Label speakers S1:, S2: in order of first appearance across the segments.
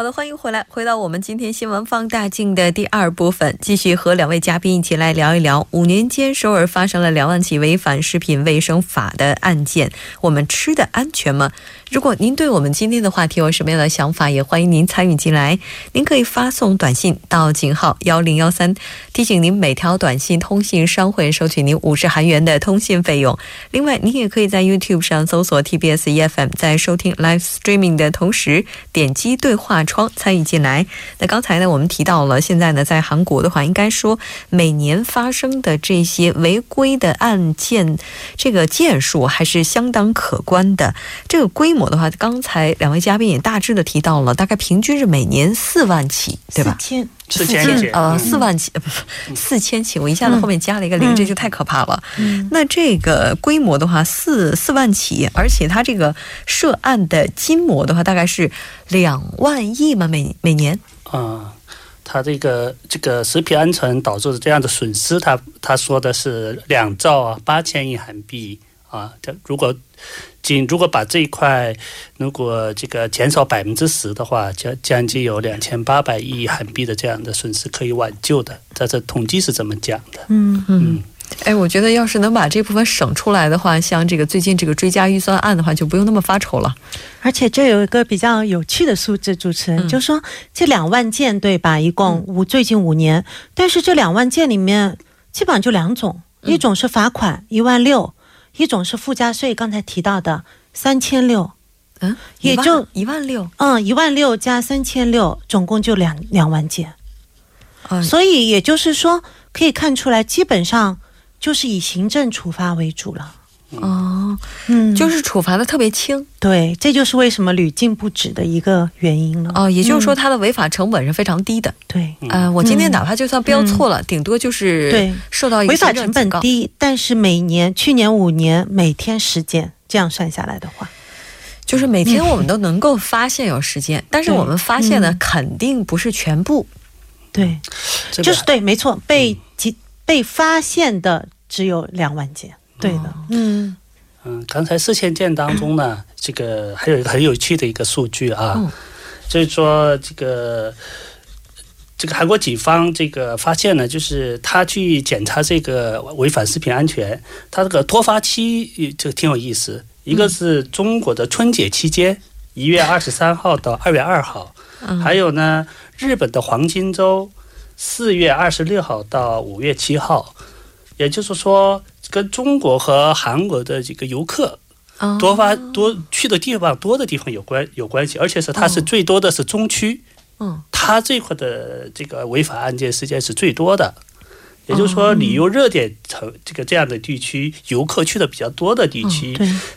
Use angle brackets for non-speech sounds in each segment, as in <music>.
S1: 好的，欢迎回来，回到我们今天新闻放大镜的第二部分，继续和两位嘉宾一起来聊一聊五年间首尔发生了两万起违反食品卫生法的案件，我们吃的安全吗？如果您对我们今天的话题有什么样的想法，也欢迎您参与进来。您可以发送短信到井号幺零幺三，提醒您每条短信通信商会收取您五十韩元的通信费用。另外，您也可以在 YouTube 上搜索 TBS EFM，在收听 Live Streaming 的同时点击对话窗参与进来。那刚才呢，我们提到了，现在呢，在韩国的话，应该说每年发生的这些违规的案件，这个件数还是相当可观的。这个规模。的话，刚才两位嘉宾也大致的提到了，大概平均是每年四万起，对吧？
S2: 四千，
S1: 四千，呃，四万起，不是，四千起。我一下子后面加了一个零，这就太可怕了。那这个规模的话，四四万起，而且它这个涉案的金额的话，大概是两万亿嘛，每每年。
S3: 啊，他这个这个食品安全导致的这样的损失，他他说的是两兆啊八千亿韩币啊，这如果。仅如果把这一块，如果这个减少百分之十的话，将将近有两千八百亿韩币的这样的损失可以挽救的。在这统计是这么讲的。
S1: 嗯嗯。哎，我觉得要是能把这部分省出来的话，像这个最近这个追加预算案的话，就不用那么发愁了。
S2: 而且这有一个比较有趣的数字，主持人就说这两万件对吧？一共五最近五年，但是这两万件里面基本上就两种，一种是罚款一万六。一种是附加税，刚才提到的三千六，
S1: 嗯，也就一万六，
S2: 嗯，一万六加三千六，总共就两两万件，所以也就是说，可以看出来，基本上就是以行政处罚为主了。
S1: 哦，嗯，就是处罚的特别轻，
S2: 对，这就是为什么屡禁不止的一个原因了。
S1: 哦，也就是说，它的违法成本是非常低的。
S2: 对，
S1: 呃，我今天哪怕就算标错了，顶多就是对。受到
S2: 违法成本低，但是每年去年五年每天十件，这样算下来的话，
S1: 就是每天我们都能够发现有十件，但是我们发现的肯定不是全部。
S2: 对，就是对，没错，被被发现的只有两万件。对的，嗯。
S3: 嗯，刚才四千件当中呢，<coughs> 这个还有一个很有趣的一个数据啊，就是说这个这个韩国警方这个发现呢，就是他去检查这个违反食品安全，他这个脱发期这个挺有意思，一个是中国的春节期间，一月二十三号到二月二号，还有呢日本的黄金周，四月二十六号到五月七号，也就是说。跟中国和韩国的这个游客多发多去的地方多的地方有关有关系，而且是它是最多的是中区，嗯，它这块的这个违法案件事件是最多的，也就是说旅游热点城这个这样的地区，游客去的比较多的地区，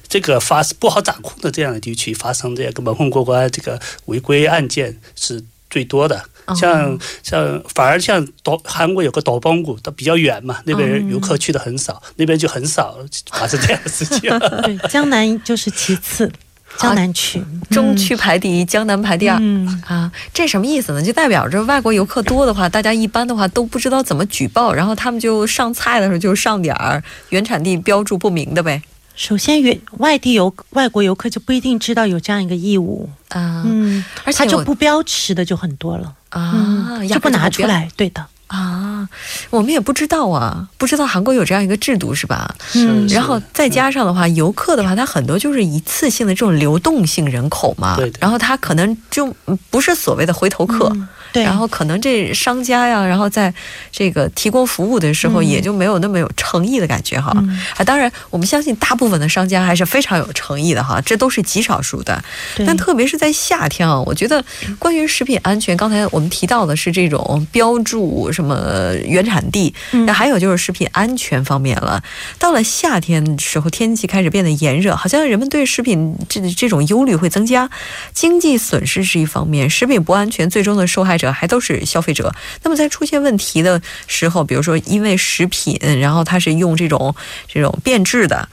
S3: 这个发不好掌控的这样的地区发生这个门缝过关这个违规案件是最多的。像像反而像岛韩国有个岛邦谷，它比较远嘛，那边游客去的很少，那边就很少发生这样的事情。<laughs>
S2: 对，江南就是其次，江南区、
S1: 中区排第一，江南排第二。啊，这什么意思呢？就代表着外国游客多的话，大家一般的话都不知道怎么举报，然后他们就上菜的时候就上点儿原产地标注不明的呗。
S2: 首先，原外地游外国游客就不一定知道有这样一个义务啊，嗯，而且他就不标识的就很多了啊，就不拿出来，对的
S1: 啊，我们也不知道啊，不知道韩国有这样一个制度是吧？
S3: 嗯，
S1: 然后再加上的话，游客的话，他很多就是一次性的这种流动性人口嘛，
S3: 对，
S1: 然后他可能就不是所谓的回头客。对，然后可能这商家呀，然后在这个提供服务的时候，也就没有那么有诚意的感觉哈。啊，当然，我们相信大部分的商家还是非常有诚意的哈，这都是极少数的。但特别是在夏天啊，我觉得关于食品安全，刚才我们提到的是这种标注什什么原产地，
S2: 嗯
S1: 那还有就是食品安全方面了。到了夏天时候，天气开始变得炎热，好像人们对食品这这种忧虑会增加，经济损失是一方面，食品不安全最终的受害者还都是消费者。那么在出现问题的时候，比如说因为食品，然后它是用这种这种变质的，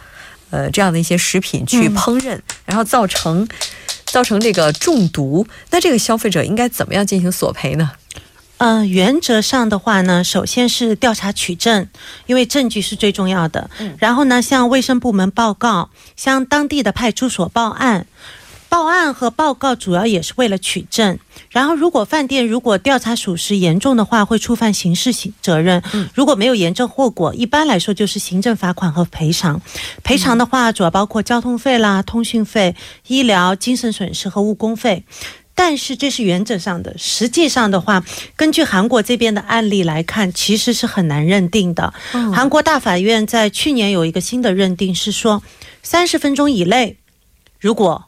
S1: 呃，这样的一些食品去
S2: 嗯
S1: 烹饪，然后造成造成这个中毒，那这个消费者应该怎么样进行索赔呢？
S2: 呃，原则上的话呢，首先是调查取证，因为证据是最重要的。
S1: 嗯
S2: 然后呢，向卫生部门报告，向当地的派出所报案。报案和报告主要也是为了取证。然后，如果饭店如果调查属实严重的话，会触犯刑事刑责任；如果没有严重后果，一般来说就是行政罚款和赔偿。赔偿的话，主要包括交通费啦、通讯费、医疗、精神损失和误工费。但是这是原则上的，实际上的话，根据韩国这边的案例来看，其实是很难认定的。韩国大法院在去年有一个新的认定，是说三十分钟以内，如果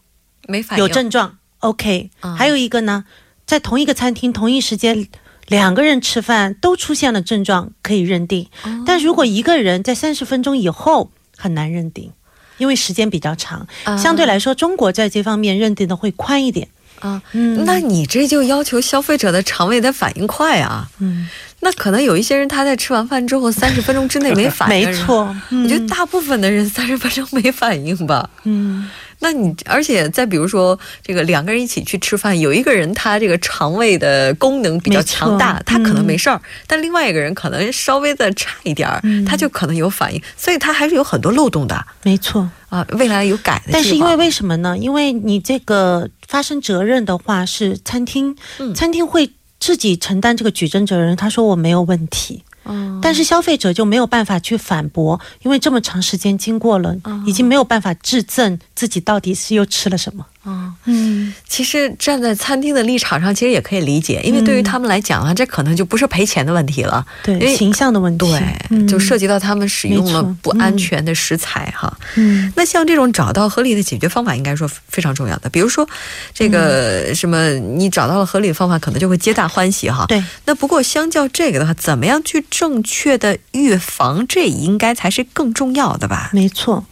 S1: 没反应
S2: 有症状，OK。
S1: 嗯
S2: 还有一个呢，在同一个餐厅同一时间。两个人吃饭都出现了症状，可以认定。
S1: 哦
S2: 但如果一个人在三十分钟以后，很难认定，因为时间比较长。
S1: 啊
S2: 相对来说，中国在这方面认定的会宽一点。
S1: 啊，
S2: 嗯
S1: 那你这就要求消费者的肠胃得反应快啊。
S2: 嗯，
S1: 那可能有一些人他在吃完饭之后三十分钟之内没 <laughs> 反应，
S2: 没。错。
S1: 我觉得大部分的人三十分钟没反应吧。
S2: 嗯，
S1: 那你而且再比如说这个两个人一起去吃饭，有一个人他这个肠胃的功能比较强大他可能没事儿，但另外一个人可能稍微的差一点儿，
S2: 嗯
S1: 他就可能有反应，所以他还是有很多漏洞的
S2: 没错。
S1: 啊。未来有改的，
S2: 但是因为为什么呢？因为你这个发生责任的话是餐厅，
S1: 嗯
S2: 餐厅会自己承担这个举证责任。他说我没有问题，
S1: 嗯
S2: 但是消费者就没有办法去反驳，因为这么长时间经过了，
S1: 哦
S2: 已经没有办法质证自己到底是又吃了什么。
S1: 嗯。
S2: 嗯，
S1: 其实站在餐厅的立场上，其实也可以理解，因为对于他们来讲啊，这可能就不是赔钱的问题了，因为
S2: 对，形象的问题，
S1: 对，
S2: 嗯
S1: 就涉及到他们使用了不安全的食材哈。
S2: 嗯
S1: 那像这种找到合理的解决方法，应该说非常重要的。比如说，这
S2: 嗯
S1: 个什么，你找到了合理的方法，可能就会皆大欢喜哈。
S2: 对。
S1: 那不过相较这个的话，怎么样去正确的预防，这应该才是更重要的吧？
S2: 没错，嗯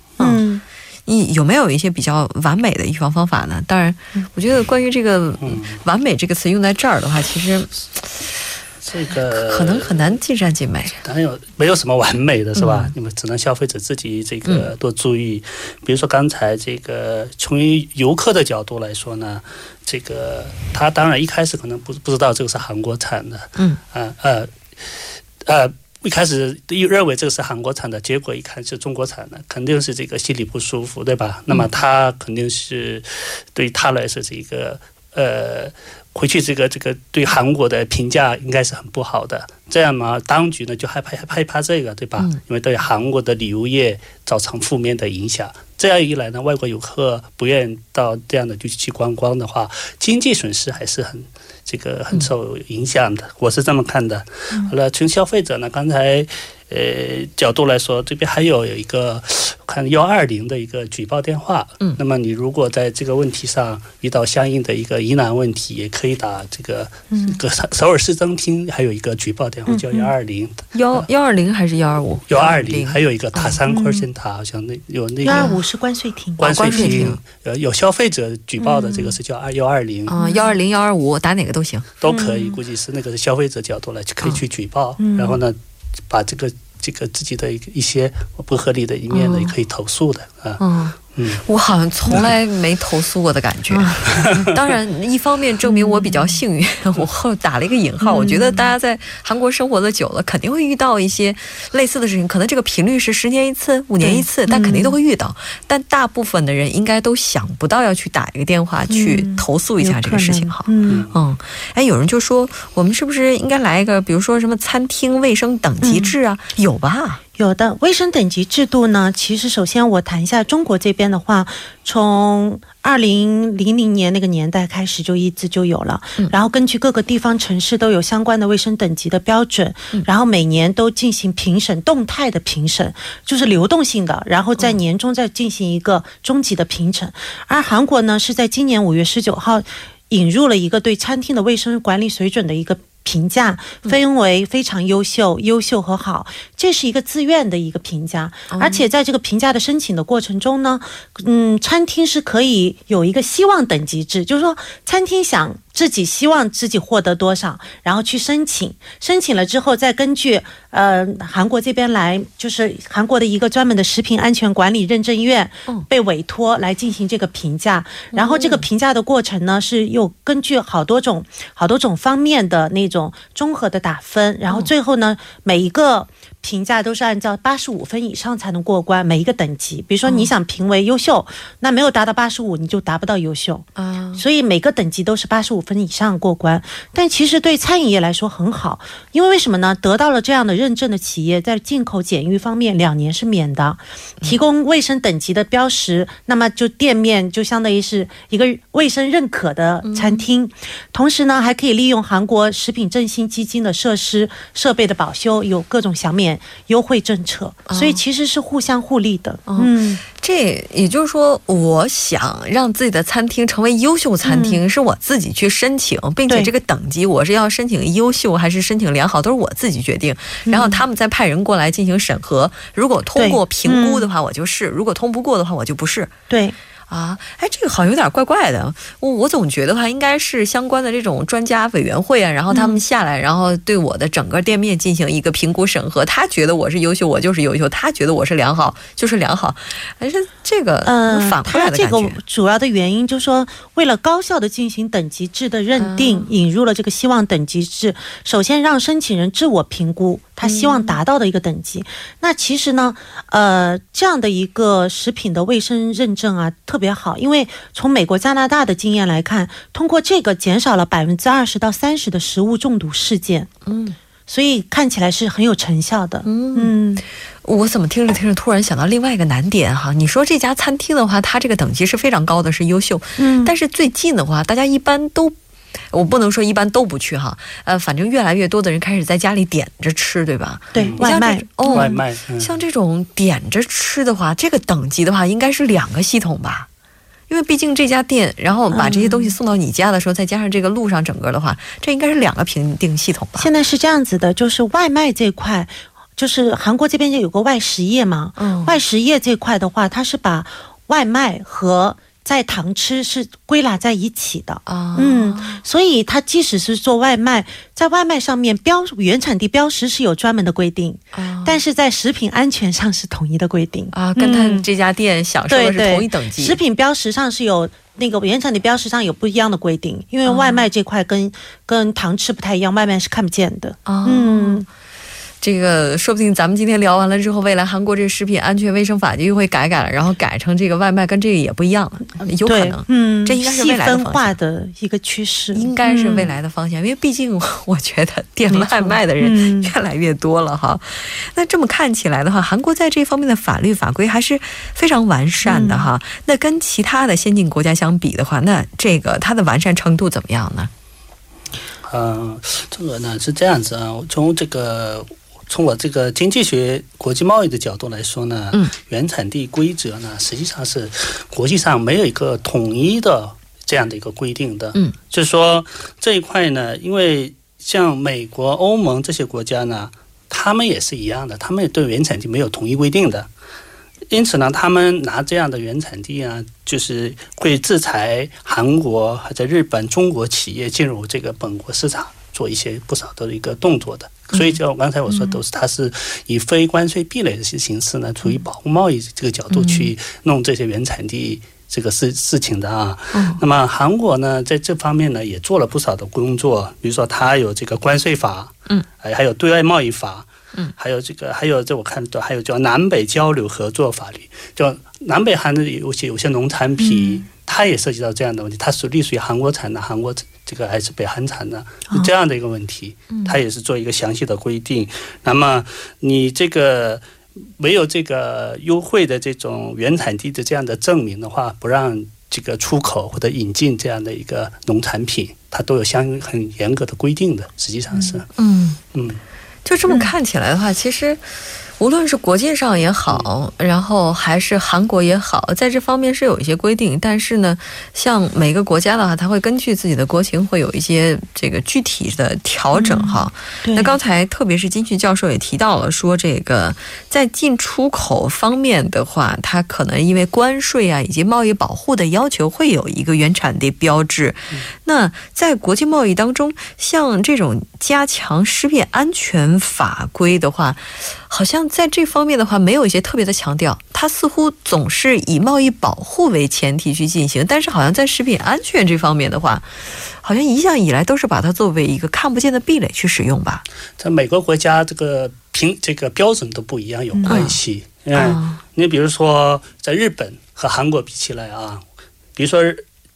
S1: 你有没有一些比较完美的预防方法呢？当然，我觉得关于这个
S3: 嗯“
S1: 完美”这个词用在这儿的话，其实
S3: 这个
S1: 可能很难尽善尽美。
S3: 当然有没有什么完美的是吧？
S1: 嗯
S3: 你们只能消费者自己这个多注意。比如说刚才这个从于游客的角度来说呢，这个他当然一开始可能不不知道这个是韩国产的，
S1: 嗯
S3: 啊呃呃。一开始认为这个是韩国产的，结果一看是中国产的，肯定是这个心里不舒服，对吧？那么他肯定是对他来说是一个呃，回去这个这个对韩国的评价应该是很不好的。这样嘛，当局呢就害怕害怕这个，对吧？
S1: 嗯
S3: 因为对韩国的旅游业造成负面的影响。这样一来呢，外国游客不愿意到这样的地区去观光的话，经济损失还是很这个很受影响的。我是这么看的。好了，从消费者呢，刚才呃角度来说，这边还有有一个看幺二零的一个举报电话。
S1: 嗯。
S3: 那么你如果在这个问题上遇到相应的一个疑难问题，也可以打这个这个首首尔市政厅还有一个举报电话叫幺二零
S1: 幺幺二零还是幺二五？
S3: 幺二零，还有一个塔山
S2: 嗯
S3: 科森塔，好像那有那个
S2: 幺二五是关税厅，
S3: 关税
S1: 厅。
S3: 厅，呃，有消费者举报的这个是叫二幺二零，
S1: 啊，幺二零幺二五打哪个都行。
S3: 都可以，估计是那个是消费者角度来可以去举报，
S2: 嗯。
S3: 然后呢，把这个这个自己的一一些不合理的一面呢，
S1: 哦
S3: 也可以投诉的啊，
S1: 我好像从来没投诉过的感觉。<laughs> 当然，一方面证明我比较幸运，我后打了一个引号。我觉得大家在韩国生活的久了，肯定会遇到一些类似的事情，可能这个频率是十年一次、五年一次，但肯定都会遇到。但大部分的人应该都想不到要去打一个电话去投诉一下这个事情哈。
S2: 嗯，
S1: 嗯，哎，有人就说我们是不是应该来一个，比如说什么餐厅卫生等级制啊？有吧？
S2: 有的卫生等级制度呢，其实首先我谈一下中国这边的话，从二零零零年那个年代开始就一直就有了，
S1: 嗯
S2: 然后根据各个地方城市都有相关的卫生等级的标准，
S1: 嗯
S2: 然后每年都进行评审，动态的评审，就是流动性的，然后在年终再进行一个终极的评审。而韩国呢是在今年五月十九号引入了一个对餐厅的卫生管理水准的一个评价分为非常优秀、优秀和好，这是一个自愿的一个评价，而且在这个评价的申请的过程中呢，嗯，餐厅是可以有一个希望等级制，就是说餐厅想。自己希望自己获得多少，然后去申请，申请了之后再根据呃韩国这边来，就是韩国的一个专门的食品安全管理认证院被委托来进行这个评价，然后这个评价的过程呢是又根据好多种好多种方面的那种综合的打分，然后最后呢每一个。评价都是按照八十五分以上才能过关，每一个等级。比如说你想评为优秀，那没有达到八十五，你就达不到优秀啊。所以每个等级都是八十五分以上过关。但其实对餐饮业来说很好，因为为什么呢？得到了这样的认证的企业，在进口检疫方面两年是免的，提供卫生等级的标识，那么就店面就相当于是一个卫生认可的餐厅。同时呢，还可以利用韩国食品振兴基金的设施设备的保修，有各种享免。优惠政策，所以其实是互相互利的。
S1: 嗯，这也就是说，我想让自己的餐厅成为优秀餐厅，是我自己去申请，并且这个等级我是要申请优秀还是申请良好，都是我自己决定。然后他们再派人过来进行审核，如果通过评估的话，我就是；如果通不过的话，我就不是。
S2: 对。
S1: 啊，哎，这个好像有点怪怪的。我我总觉得话，应该是相关的这种专家委员会啊，然后他们下来，然后对我的整个店面进行一个评估审核。他觉得我是优秀，我就是优秀；他觉得我是良好，就是良好。还是这个嗯，反过来的
S2: 感觉。这个主要的原因就是说，为了高效的进行等级制的认定，引入了这个希望等级制。首先让申请人自我评估。他希望达到的一个等级，那其实呢，呃，这样的一个食品的卫生认证啊，特别好，因为从美国、加拿大的经验来看，通过这个减少了百分之二十到三十的食物中毒事件，嗯，所以看起来是很有成效的。
S1: 嗯，我怎么听着听着突然想到另外一个难点哈？你说这家餐厅的话，它这个等级是非常高的，是优秀，嗯，但是最近的话，大家一般都。我不能说一般都不去哈，呃，反正越来越多的人开始在家里点着吃，对吧？
S2: 对，外卖
S3: 哦，外卖。
S1: 像这种点着吃的话，这个等级的话，应该是两个系统吧？因为毕竟这家店，然后把这些东西送到你家的时候，再加上这个路上整个的话，这应该是两个评定系统吧？
S2: 现在是这样子的，就是外卖这块，就是韩国这边就有个外食业嘛，嗯，外食业这块的话，它是把外卖和在堂吃是归纳在一起的。啊，嗯，所以它即使是做外卖，在外卖上面标原产地标识是有专门的规定啊，但是在食品安全上是统一的规定。
S1: 啊，跟他这家店享受的是同一等级。
S2: 食品标识上是有那个原产地标识上有不一样的规定，因为外卖这块跟跟堂吃不太一样，外卖是看不见的。啊，嗯。
S1: 这个说不定咱们今天聊完了之后，未来韩国这个食品安全卫生法就又会改改了，然后改成这个外卖跟这个也不一样了，有可能，嗯，这应该是未来的
S2: 方向的一个趋势，
S1: 应该是未来的方向，因为毕竟我觉得点外卖的人越来越多了哈。那这么看起来的话，韩国在这方面的法律法规还是非常完善的哈。那跟其他的先进国家相比的话，那这个它的完善程度怎么样呢？
S3: 嗯，这个呢是这样子啊，从这个。从我这个经济学、国际贸易的角度来说呢，原产地规则呢，实际上是国际上没有一个统一的这样的一个规定的。嗯，就是说这一块呢，因为像美国、欧盟这些国家呢，他们也是一样的，他们也对原产地没有统一规定的，因此呢，他们拿这样的原产地啊，就是会制裁韩国或者日本、中国企业进入这个本国市场。做一些不少的一个动作的，所以就刚才我说都是，它是以非关税壁垒的形式呢，处于保护贸易这个角度去弄这些原产地这个事事情的啊。那么韩国呢，在这方面呢也做了不少的工作，比如说它有这个关税法，嗯，还还有对外贸易法，嗯，还有这个还有这我看到还有叫南北交流合作法律，就南北韩的有些有些农产品。它也涉及到这样的问题，它是隶属于韩国产的，韩国这个还是北韩产的，这样的一个问题，它也是做一个详细的规定。那么你这个没有这个优惠的这种原产地的这样的证明的话，不让这个出口或者引进这样的一个农产品，它都有相应很严格的规定的。实际上是，嗯
S1: 嗯，就这么看起来的话，其实。无论是国际上也好，然后还是韩国也好，在这方面是有一些规定，但是呢，像每个国家的话，它会根据自己的国情会有一些这个具体的调整哈。那刚才特别是金旭教授也提到了，说这个在进出口方面的话，它可能因为关税啊以及贸易保护的要求，会有一个原产地标志。那在国际贸易当中，像这种加强食品安全法规的话，好像在这方面的话，没有一些特别的强调。它似乎总是以贸易保护为前提去进行，但是好像在食品安全这方面的话，好像一向以来都是把它作为一个看不见的壁垒去使用吧。
S3: 在每个国家，这个评这个标准都不一样，有关系。嗯，你比如说，在日本和韩国比起来啊，比如说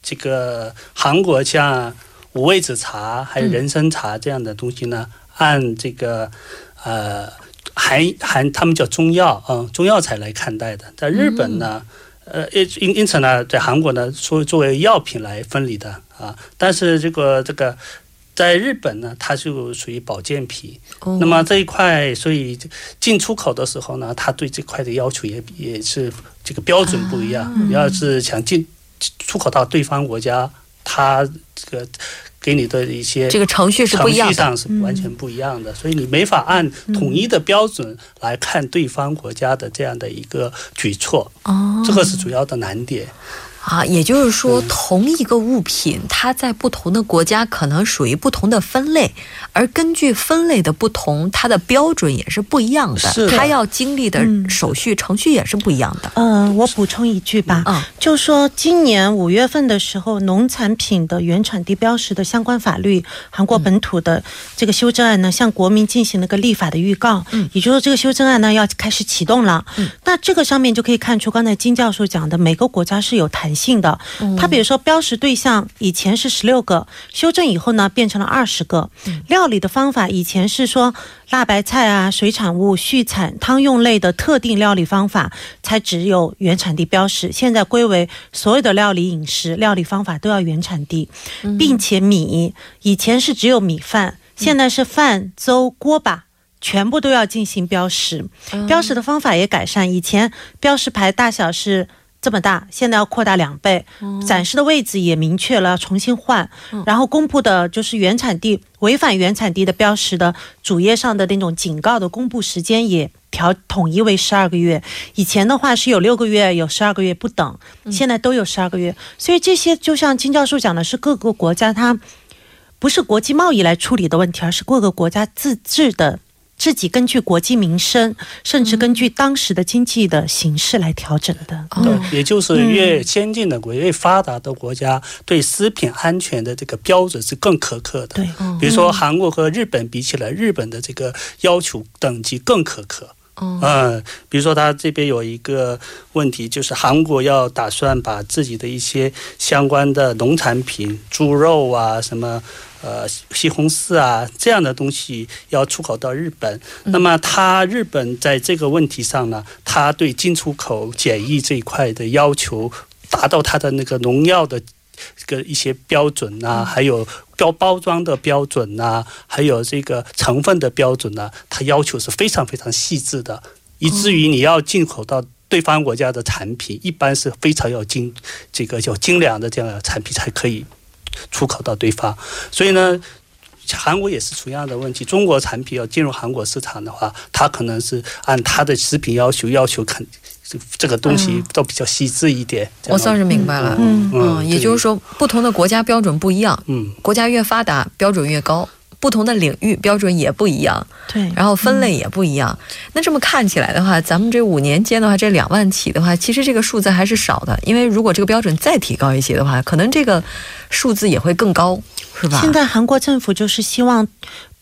S3: 这个韩国像五味子茶还有人参茶这样的东西呢，按这个呃。含含他们叫中药啊，中药材来看待的。在日本呢，呃，因因此呢，在韩国呢，作作为药品来分离的啊。但是这个这个，在日本呢，它就属于保健品。那么这一块，所以进出口的时候呢，它对这块的要求也也是这个标准不一样。你要是想进出口到对方国家，它这个。给你的一些
S1: 这个程序是不一样的，
S3: 程序上是完全不一样的，所以你没法按统一的标准来看对方国家的这样的一个举措，哦，这个是主要的难点。
S1: 啊，也就是说，同一个物品，它在不同的国家可能属于不同的分类，而根据分类的不同，它的标准也是不一样的，
S2: 是
S1: 它要经历的手续程序也是不一样的。
S2: 嗯，我补充一句吧，嗯，就说今年五月份的时候，农产品的原产地标识的相关法律，韩国本土的这个修正案呢，向国民进行了个立法的预告，嗯，也就是说，这个修正案呢要开始启动了，嗯，那这个上面就可以看出，刚才金教授讲的，每个国家是有弹。性的，它比如说标识对象以前是十六个，修正以后呢变成了二十个。料理的方法以前是说辣白菜啊、水产物、畜产、汤用类的特定料理方法才只有原产地标识，现在归为所有的料理饮食料理方法都要原产地，并且米以前是只有米饭，现在是饭、粥、锅巴全部都要进行标识。标识的方法也改善，以前标识牌大小是。这么大，现在要扩大两倍，展示的位置也明确了，要重新换。然后公布的就是原产地违反原产地的标识的主页上的那种警告的公布时间也调统一为十二个月。以前的话是有六个月，有十二个月不等，现在都有十二个月。所以这些就像金教授讲的，是各个国家它不是国际贸易来处理的问题，而是各个国家自治的。自己根据国计民生，甚至根据当时的经济的形势来调整的。
S3: 对，也就是越先进的国、越发达的国家，对食品安全的这个标准是更苛刻的。
S2: 对，
S3: 比如说韩国和日本比起来，日本的这个要求等级更苛刻。嗯，比如说他这边有一个问题，就是韩国要打算把自己的一些相关的农产品，猪肉啊什么。呃，西红柿啊，这样的东西要出口到日本，那么他日本在这个问题上呢，他对进出口检疫这一块的要求，达到他的那个农药的这个一些标准呐，还有标包装的标准呐，还有这个成分的标准呐，它要求是非常非常细致的，以至于你要进口到对方国家的产品，一般是非常要精这个叫精良的这样的产品才可以。出口到对方，所以呢，韩国也是同样的问题。中国产品要进入韩国市场的话，它可能是按它的食品要求要求，肯这个东西都比较细致一点。
S1: 我算是明白了，嗯嗯，也就是说，不同的国家标准不一样，嗯，国家越发达，标准越高。不同的领域标准也不一样，
S2: 对，
S1: 然后分类也不一样。那这么看起来的话，咱们这五年间的话，这两万起的话，其实这个数字还是少的。因为如果这个标准再提高一些的话，可能这个数字也会更高，是吧？
S2: 现在韩国政府就是希望。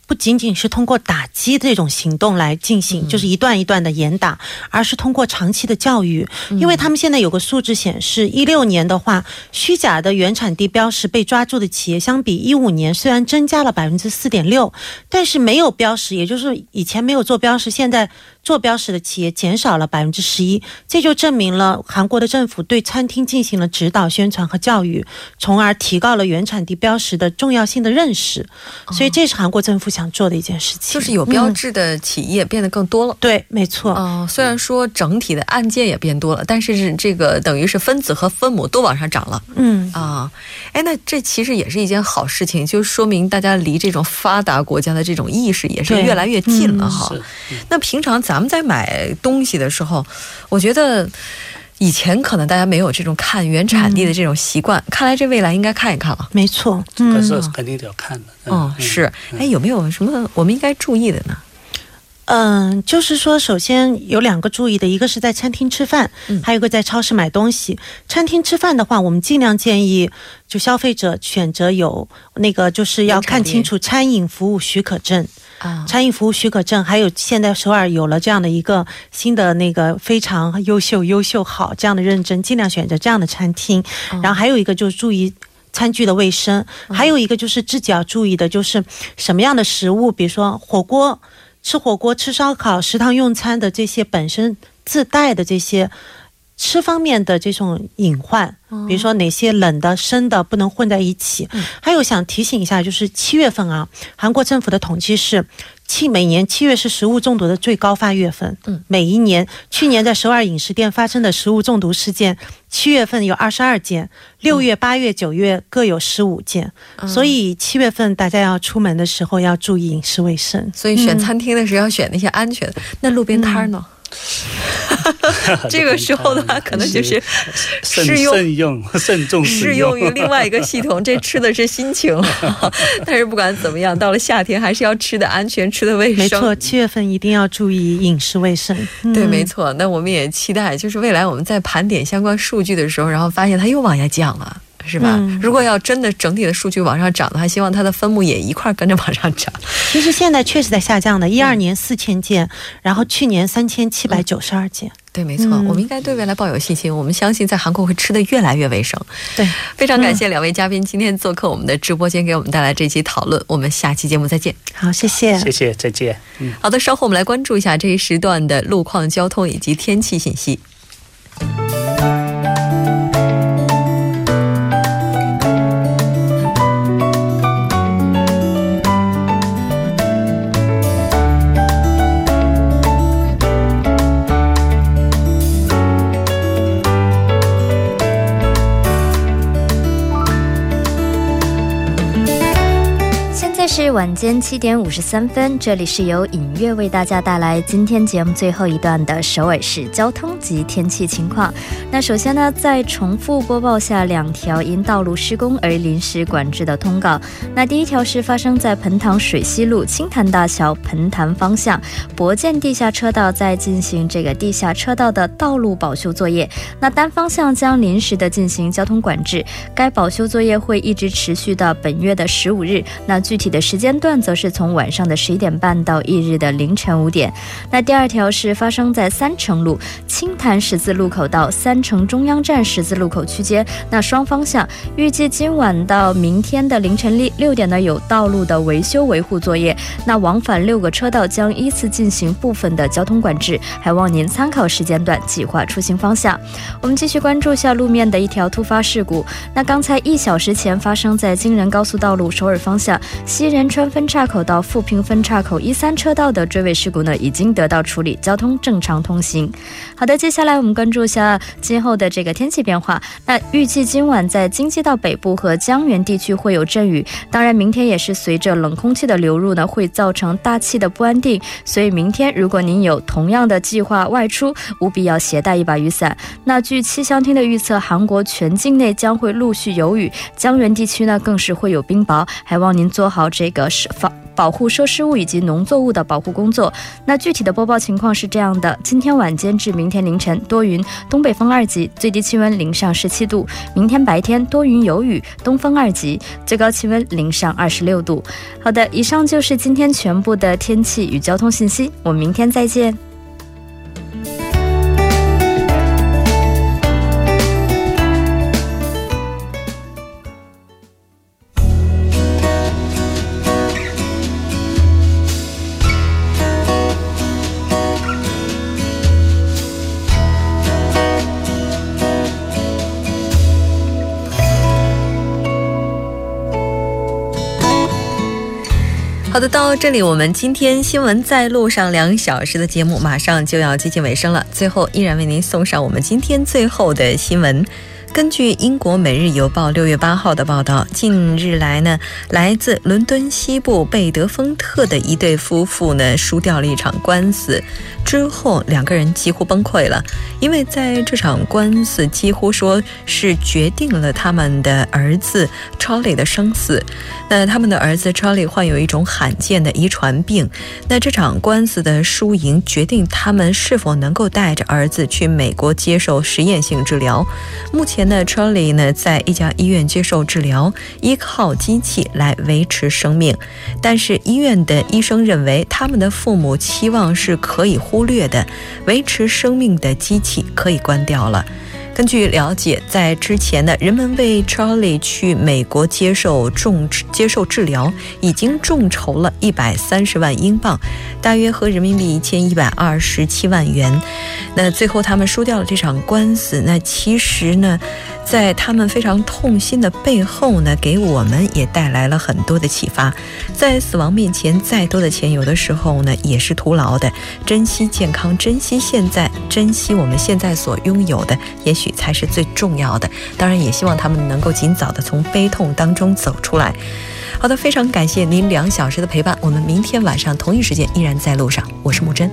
S2: 不仅仅是通过打击这种行动来进行，就是一段一段的严打，而是通过长期的教育。因为他们现在有个数字显示，一六年的话，虚假的原产地标识被抓住的企业，相比一五年虽然增加了百分之四点六，但是没有标识，也就是以前没有做标识，现在做标识的企业减少了百分之十一，这就证明了韩国的政府对餐厅进行了指导、宣传和教育，从而提高了原产地标识的重要性的认识。所以这是韩国政府想做的一件事情，
S1: 就是有标志的企业变得更多了。
S2: 对，没错。
S1: 嗯，虽然说整体的案件也变多了，但是是这个等于是分子和分母都往上涨了。嗯啊，哎，那这其实也是一件好事情，就说明大家离这种发达国家的这种意识也是越来越近了哈。那平常咱们在买东西的时候，我觉得以前可能大家没有这种看原产地的这种习惯，看来这未来应该看一看了。
S2: 没错，
S3: 可是肯定得要看的。
S1: 嗯，是。哎，有没有什么我们应该注意的呢？
S2: 嗯，就是说，首先有两个注意的，一个是在餐厅吃饭，还有一个在超市买东西。餐厅吃饭的话，我们尽量建议就消费者选择有那个，就是要看清楚餐饮服务许可证啊，餐饮服务许可证。还有现在首尔有了这样的一个新的那个非常优秀、优秀好这样的认证，尽量选择这样的餐厅。然后还有一个就是注意餐具的卫生，还有一个就是自己要注意的就是什么样的食物，比如说火锅。吃火锅、吃烧烤、食堂用餐的这些本身自带的这些吃方面的这种隐患，比如说哪些冷的、生的不能混在一起。还有想提醒一下，就是七月份啊，韩国政府的统计是。七每年七月是食物中毒的最高发月份。嗯，每一年，去年在首尔饮食店发生的食物中毒事件，七月份有二十二件，六月、八月、九月各有十五件。所以七月份大家要出门的时候要注意饮食卫生。
S1: 所以选餐厅的时候要选那些安全的。那路边摊呢？<laughs> 这个时候的话，可能就是
S3: 适用、慎用、<laughs> 慎重
S1: 适用于另外一个系统。<laughs> 这吃的是心情，但是不管怎么样，到了夏天还是要吃的安全、吃的卫生。
S2: 没错，七月份一定要注意饮食卫生。
S1: 对，没错。那我们也期待，就是未来我们在盘点相关数据的时候，然后发现它又往下降了。是吧？如果要真的整体的数据往上涨的话，希望它的分母也一块跟着往上涨。
S2: 其实现在确实在下降的，一二年四千件，然后去年三千七百九十二件。
S1: 对，没错，我们应该对未来抱有信心。我们相信在韩国会吃的越来越卫生。
S2: 对，
S1: 非常感谢两位嘉宾今天做客我们的直播间，给我们带来这期讨论。我们下期节目再见。
S2: 好，谢谢，
S3: 谢谢，再见。
S1: 嗯，好的，稍后我们来关注一下这一时段的路况、交通以及天气信息。
S4: 是晚间七点五十三分，这里是由影月为大家带来今天节目最后一段的首尔市交通及天气情况。那首先呢，再重复播报下两条因道路施工而临时管制的通告。那第一条是发生在盆塘水西路青潭大桥盆潭方向博建地下车道在进行这个地下车道的道路保修作业，那单方向将临时的进行交通管制。该保修作业会一直持续到本月的十五日。那具体的。时间段则是从晚上的十一点半到翌日的凌晨五点。那第二条是发生在三城路青潭十字路口到三城中央站十字路口区间，那双方向预计今晚到明天的凌晨六六点呢有道路的维修维护作业。那往返六个车道将依次进行部分的交通管制，还望您参考时间段计划出行方向。我们继续关注下路面的一条突发事故。那刚才一小时前发生在京仁高速道路首尔方向西。仁川分岔口到富平分岔口一三车道的追尾事故呢，已经得到处理，交通正常通行。好的，接下来我们关注一下今后的这个天气变化。那预计今晚在京畿道北部和江原地区会有阵雨，当然明天也是随着冷空气的流入呢，会造成大气的不安定。所以明天如果您有同样的计划外出，务必要携带一把雨伞。那据气象厅的预测，韩国全境内将会陆续有雨，江原地区呢更是会有冰雹，还望您做好这。这个是防保护设施物以及农作物的保护工作。那具体的播报情况是这样的：今天晚间至明天凌晨多云，东北风二级，最低气温零上十七度；明天白天多云有雨，东风二级，最高气温零上二十六度。好的，以上就是今天全部的天气与交通信息，我们明天再见。
S1: 这里我们今天新闻在路上两小时的节目马上就要接近尾声了。最后，依然为您送上我们今天最后的新闻。根据英国《每日邮报》六月八号的报道，近日来呢，来自伦敦西部贝德丰特的一对夫妇呢，输掉了一场官司。之后，两个人几乎崩溃了，因为在这场官司几乎说是决定了他们的儿子 Charlie 的生死。那他们的儿子 Charlie 患有一种罕见的遗传病。那这场官司的输赢决定他们是否能够带着儿子去美国接受实验性治疗。目前那，Charlie 呢在一家医院接受治疗，依靠机器来维持生命。但是医院的医生认为，他们的父母期望是可以忽略的，维持生命的机器可以关掉了。根据了解，在之前呢，人们为 Charlie 去美国接受重接受治疗，已经众筹了一百三十万英镑，大约合人民币一千一百二十七万元。那最后他们输掉了这场官司。那其实呢？在他们非常痛心的背后呢，给我们也带来了很多的启发。在死亡面前，再多的钱有的时候呢也是徒劳的。珍惜健康，珍惜现在，珍惜我们现在所拥有的，也许才是最重要的。当然，也希望他们能够尽早的从悲痛当中走出来。好的，非常感谢您两小时的陪伴。我们明天晚上同一时间依然在路上。我是木真。